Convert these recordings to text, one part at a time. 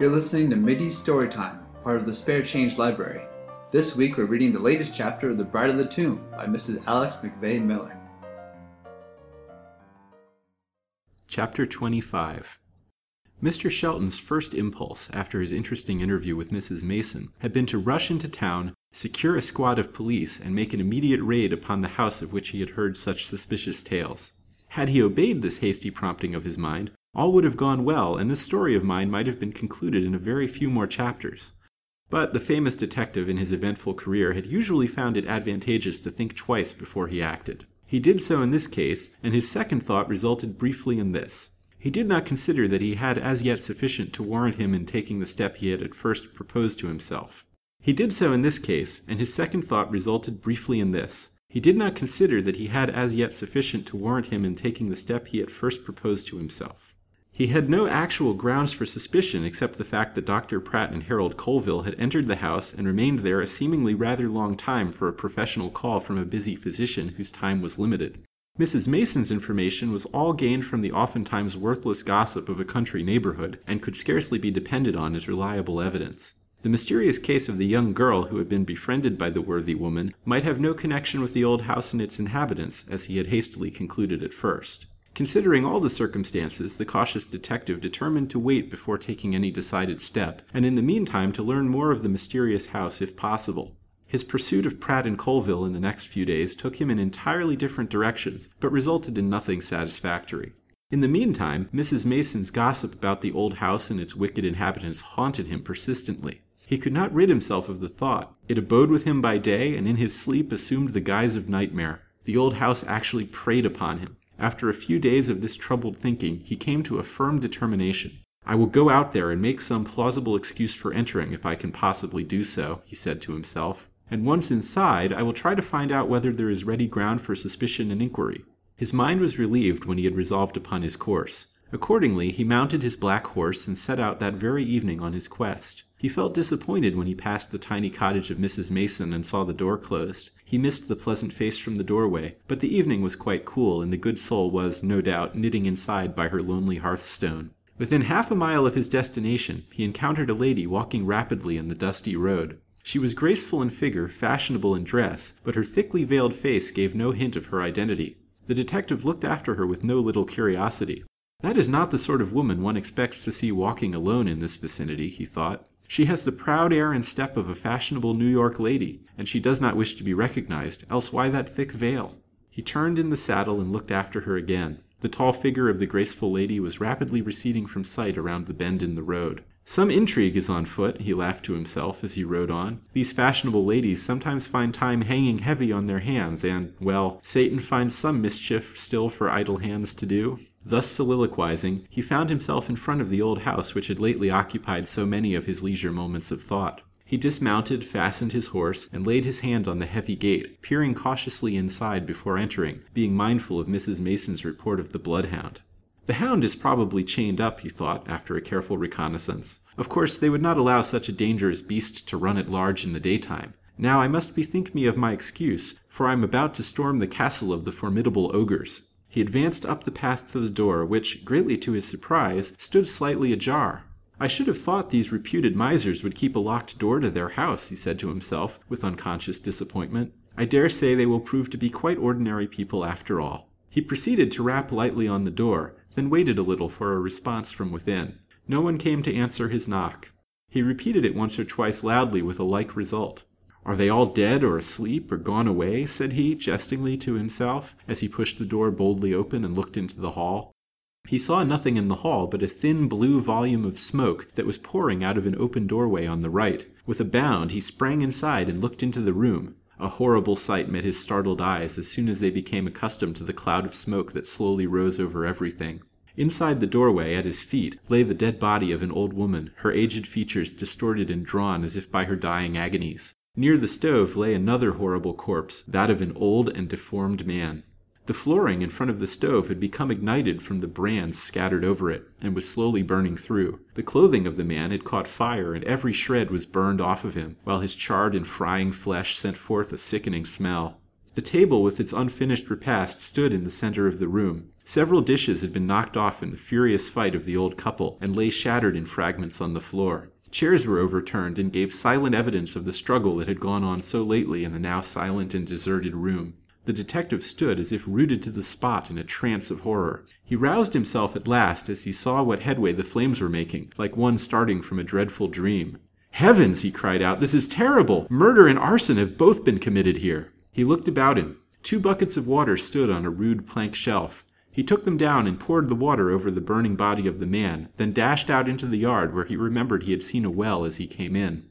You're listening to Mittie Storytime, part of the Spare Change Library. This week we're reading the latest chapter of The Bride of the Tomb by Mrs. Alex McVeigh Miller. Chapter 25 Mr. Shelton's first impulse after his interesting interview with Mrs. Mason had been to rush into town, secure a squad of police, and make an immediate raid upon the house of which he had heard such suspicious tales. Had he obeyed this hasty prompting of his mind, all would have gone well, and this story of mine might have been concluded in a very few more chapters. But the famous detective in his eventful career had usually found it advantageous to think twice before he acted. He did so in this case, and his second thought resulted briefly in this. He did not consider that he had as yet sufficient to warrant him in taking the step he had at first proposed to himself. He did so in this case, and his second thought resulted briefly in this. He did not consider that he had as yet sufficient to warrant him in taking the step he at first proposed to himself. He had no actual grounds for suspicion except the fact that Dr. Pratt and Harold Colville had entered the house and remained there a seemingly rather long time for a professional call from a busy physician whose time was limited. Mrs. Mason's information was all gained from the oftentimes worthless gossip of a country neighborhood, and could scarcely be depended on as reliable evidence. The mysterious case of the young girl who had been befriended by the worthy woman might have no connection with the old house and its inhabitants, as he had hastily concluded at first. Considering all the circumstances, the cautious detective determined to wait before taking any decided step, and in the meantime to learn more of the mysterious house if possible. His pursuit of Pratt and Colville in the next few days took him in entirely different directions, but resulted in nothing satisfactory. In the meantime, Mrs. Mason's gossip about the old house and its wicked inhabitants haunted him persistently. He could not rid himself of the thought. It abode with him by day, and in his sleep assumed the guise of nightmare. The old house actually preyed upon him. After a few days of this troubled thinking, he came to a firm determination. I will go out there and make some plausible excuse for entering if I can possibly do so, he said to himself. And once inside, I will try to find out whether there is ready ground for suspicion and inquiry. His mind was relieved when he had resolved upon his course. Accordingly, he mounted his black horse and set out that very evening on his quest. He felt disappointed when he passed the tiny cottage of Mrs. Mason and saw the door closed. He missed the pleasant face from the doorway, but the evening was quite cool, and the good soul was, no doubt, knitting inside by her lonely hearthstone. Within half a mile of his destination, he encountered a lady walking rapidly in the dusty road. She was graceful in figure, fashionable in dress, but her thickly veiled face gave no hint of her identity. The detective looked after her with no little curiosity. That is not the sort of woman one expects to see walking alone in this vicinity, he thought. She has the proud air and step of a fashionable New York lady, and she does not wish to be recognized, else why that thick veil? He turned in the saddle and looked after her again. The tall figure of the graceful lady was rapidly receding from sight around the bend in the road. Some intrigue is on foot, he laughed to himself as he rode on. These fashionable ladies sometimes find time hanging heavy on their hands, and, well, Satan finds some mischief still for idle hands to do. Thus soliloquizing, he found himself in front of the old house which had lately occupied so many of his leisure moments of thought. He dismounted, fastened his horse, and laid his hand on the heavy gate, peering cautiously inside before entering, being mindful of Mrs. Mason's report of the bloodhound. The hound is probably chained up, he thought, after a careful reconnaissance. Of course, they would not allow such a dangerous beast to run at large in the daytime. Now I must bethink me of my excuse, for I am about to storm the castle of the formidable ogres. He advanced up the path to the door, which, greatly to his surprise, stood slightly ajar. I should have thought these reputed misers would keep a locked door to their house, he said to himself, with unconscious disappointment. I dare say they will prove to be quite ordinary people after all. He proceeded to rap lightly on the door, then waited a little for a response from within. No one came to answer his knock. He repeated it once or twice loudly with a like result. Are they all dead or asleep or gone away? said he, jestingly to himself, as he pushed the door boldly open and looked into the hall. He saw nothing in the hall but a thin blue volume of smoke that was pouring out of an open doorway on the right. With a bound, he sprang inside and looked into the room. A horrible sight met his startled eyes as soon as they became accustomed to the cloud of smoke that slowly rose over everything. Inside the doorway, at his feet, lay the dead body of an old woman, her aged features distorted and drawn as if by her dying agonies. Near the stove lay another horrible corpse, that of an old and deformed man. The flooring in front of the stove had become ignited from the brands scattered over it, and was slowly burning through. The clothing of the man had caught fire, and every shred was burned off of him, while his charred and frying flesh sent forth a sickening smell. The table with its unfinished repast stood in the center of the room. Several dishes had been knocked off in the furious fight of the old couple, and lay shattered in fragments on the floor. Chairs were overturned and gave silent evidence of the struggle that had gone on so lately in the now silent and deserted room. The detective stood as if rooted to the spot in a trance of horror. He roused himself at last as he saw what headway the flames were making, like one starting from a dreadful dream. Heavens! he cried out. This is terrible! Murder and arson have both been committed here. He looked about him. Two buckets of water stood on a rude plank shelf. He took them down and poured the water over the burning body of the man, then dashed out into the yard where he remembered he had seen a well as he came in.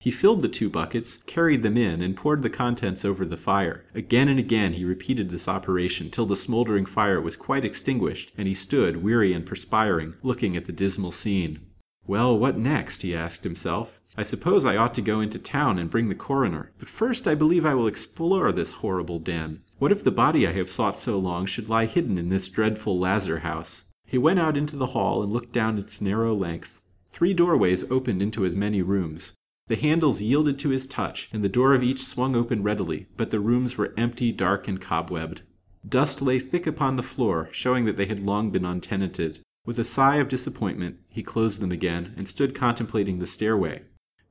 He filled the two buckets, carried them in, and poured the contents over the fire. Again and again he repeated this operation till the smoldering fire was quite extinguished, and he stood, weary and perspiring, looking at the dismal scene. Well, what next? he asked himself. I suppose I ought to go into town and bring the coroner, but first I believe I will explore this horrible den. What if the body I have sought so long should lie hidden in this dreadful lazar house? He went out into the hall and looked down its narrow length. Three doorways opened into as many rooms. The handles yielded to his touch, and the door of each swung open readily, but the rooms were empty, dark, and cobwebbed. Dust lay thick upon the floor, showing that they had long been untenanted. With a sigh of disappointment, he closed them again, and stood contemplating the stairway.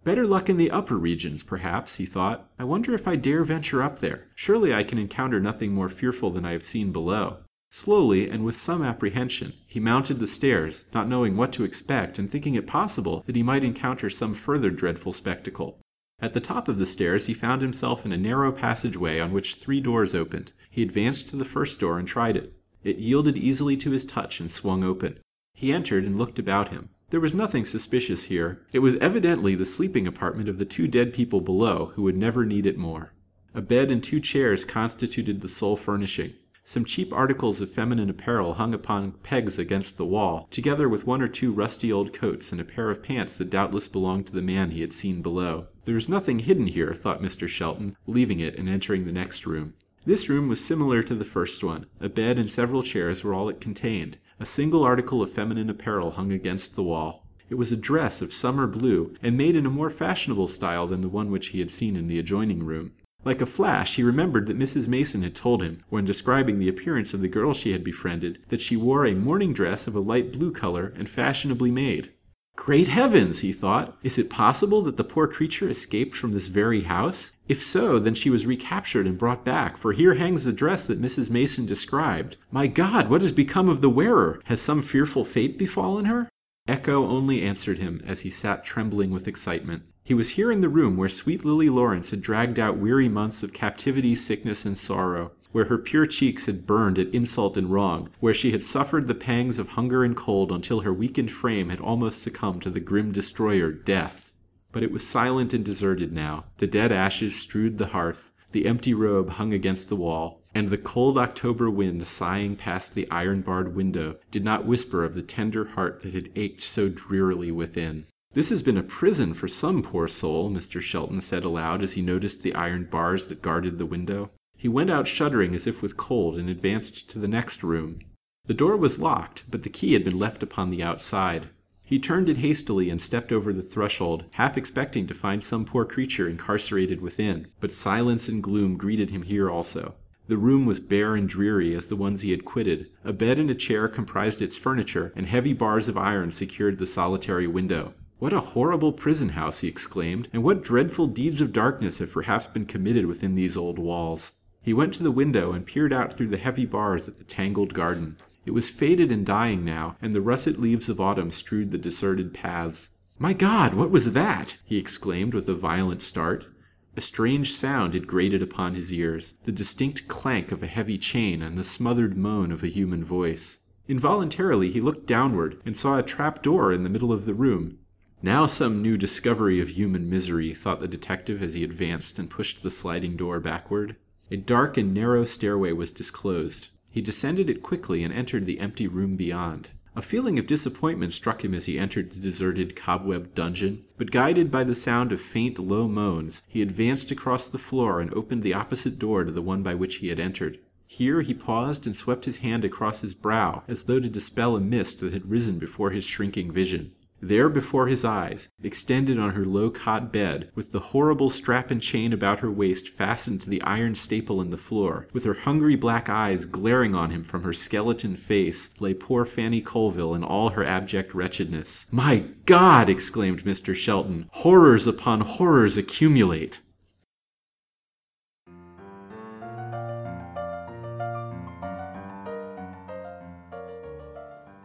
Better luck in the upper regions, perhaps, he thought. I wonder if I dare venture up there. Surely I can encounter nothing more fearful than I have seen below. Slowly, and with some apprehension, he mounted the stairs, not knowing what to expect, and thinking it possible that he might encounter some further dreadful spectacle. At the top of the stairs he found himself in a narrow passageway on which three doors opened. He advanced to the first door and tried it. It yielded easily to his touch and swung open. He entered and looked about him. There was nothing suspicious here. It was evidently the sleeping apartment of the two dead people below who would never need it more. A bed and two chairs constituted the sole furnishing. Some cheap articles of feminine apparel hung upon pegs against the wall, together with one or two rusty old coats and a pair of pants that doubtless belonged to the man he had seen below. There was nothing hidden here, thought Mr. Shelton, leaving it and entering the next room. This room was similar to the first one. A bed and several chairs were all it contained. A single article of feminine apparel hung against the wall. It was a dress of summer blue, and made in a more fashionable style than the one which he had seen in the adjoining room. Like a flash, he remembered that Mrs. Mason had told him, when describing the appearance of the girl she had befriended, that she wore a morning dress of a light blue color and fashionably made. Great heavens, he thought. Is it possible that the poor creature escaped from this very house? If so, then she was recaptured and brought back, for here hangs the dress that Mrs. Mason described. My God, what has become of the wearer? Has some fearful fate befallen her? Echo only answered him as he sat trembling with excitement. He was here in the room where sweet Lily Lawrence had dragged out weary months of captivity, sickness, and sorrow where her pure cheeks had burned at insult and wrong, where she had suffered the pangs of hunger and cold until her weakened frame had almost succumbed to the grim destroyer, death. But it was silent and deserted now. The dead ashes strewed the hearth, the empty robe hung against the wall, and the cold October wind sighing past the iron barred window did not whisper of the tender heart that had ached so drearily within. This has been a prison for some poor soul, Mr. Shelton said aloud as he noticed the iron bars that guarded the window. He went out shuddering as if with cold, and advanced to the next room. The door was locked, but the key had been left upon the outside. He turned it hastily and stepped over the threshold, half expecting to find some poor creature incarcerated within, but silence and gloom greeted him here also. The room was bare and dreary as the ones he had quitted. A bed and a chair comprised its furniture, and heavy bars of iron secured the solitary window. What a horrible prison house, he exclaimed, and what dreadful deeds of darkness have perhaps been committed within these old walls. He went to the window and peered out through the heavy bars at the tangled garden. It was faded and dying now, and the russet leaves of autumn strewed the deserted paths. My God, what was that? he exclaimed with a violent start. A strange sound had grated upon his ears, the distinct clank of a heavy chain and the smothered moan of a human voice. Involuntarily he looked downward and saw a trap door in the middle of the room. Now some new discovery of human misery, thought the detective as he advanced and pushed the sliding door backward. A dark and narrow stairway was disclosed. He descended it quickly and entered the empty room beyond. A feeling of disappointment struck him as he entered the deserted, cobwebbed dungeon, but guided by the sound of faint, low moans, he advanced across the floor and opened the opposite door to the one by which he had entered. Here he paused and swept his hand across his brow, as though to dispel a mist that had risen before his shrinking vision. There before his eyes, extended on her low cot bed, with the horrible strap and chain about her waist fastened to the iron staple in the floor, with her hungry black eyes glaring on him from her skeleton face, lay poor Fanny Colville in all her abject wretchedness. My God! exclaimed Mr. Shelton. Horrors upon horrors accumulate.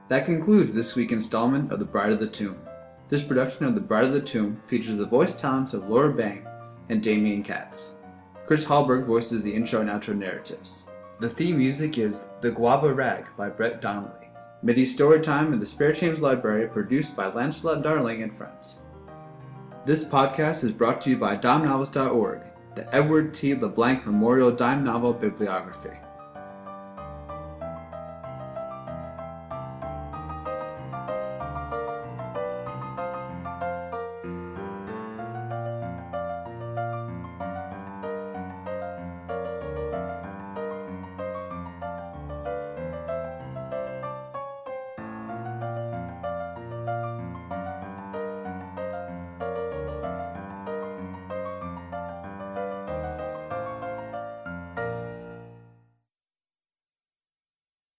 That concludes this week's installment of The Bride of the Tomb. This production of The Bride of the Tomb features the voice talents of Laura Bang and Demian Katz. Chris Hallberg voices the intro and outro narratives. The theme music is The Guava Rag by Brett Donnelly. Mittie Storytime in the Spare Change Library produced by Lancelot Darling and friends. This podcast is brought to you by DimeNovels.org, the Edward T. LeBlanc Memorial Dime Novel Bibliography.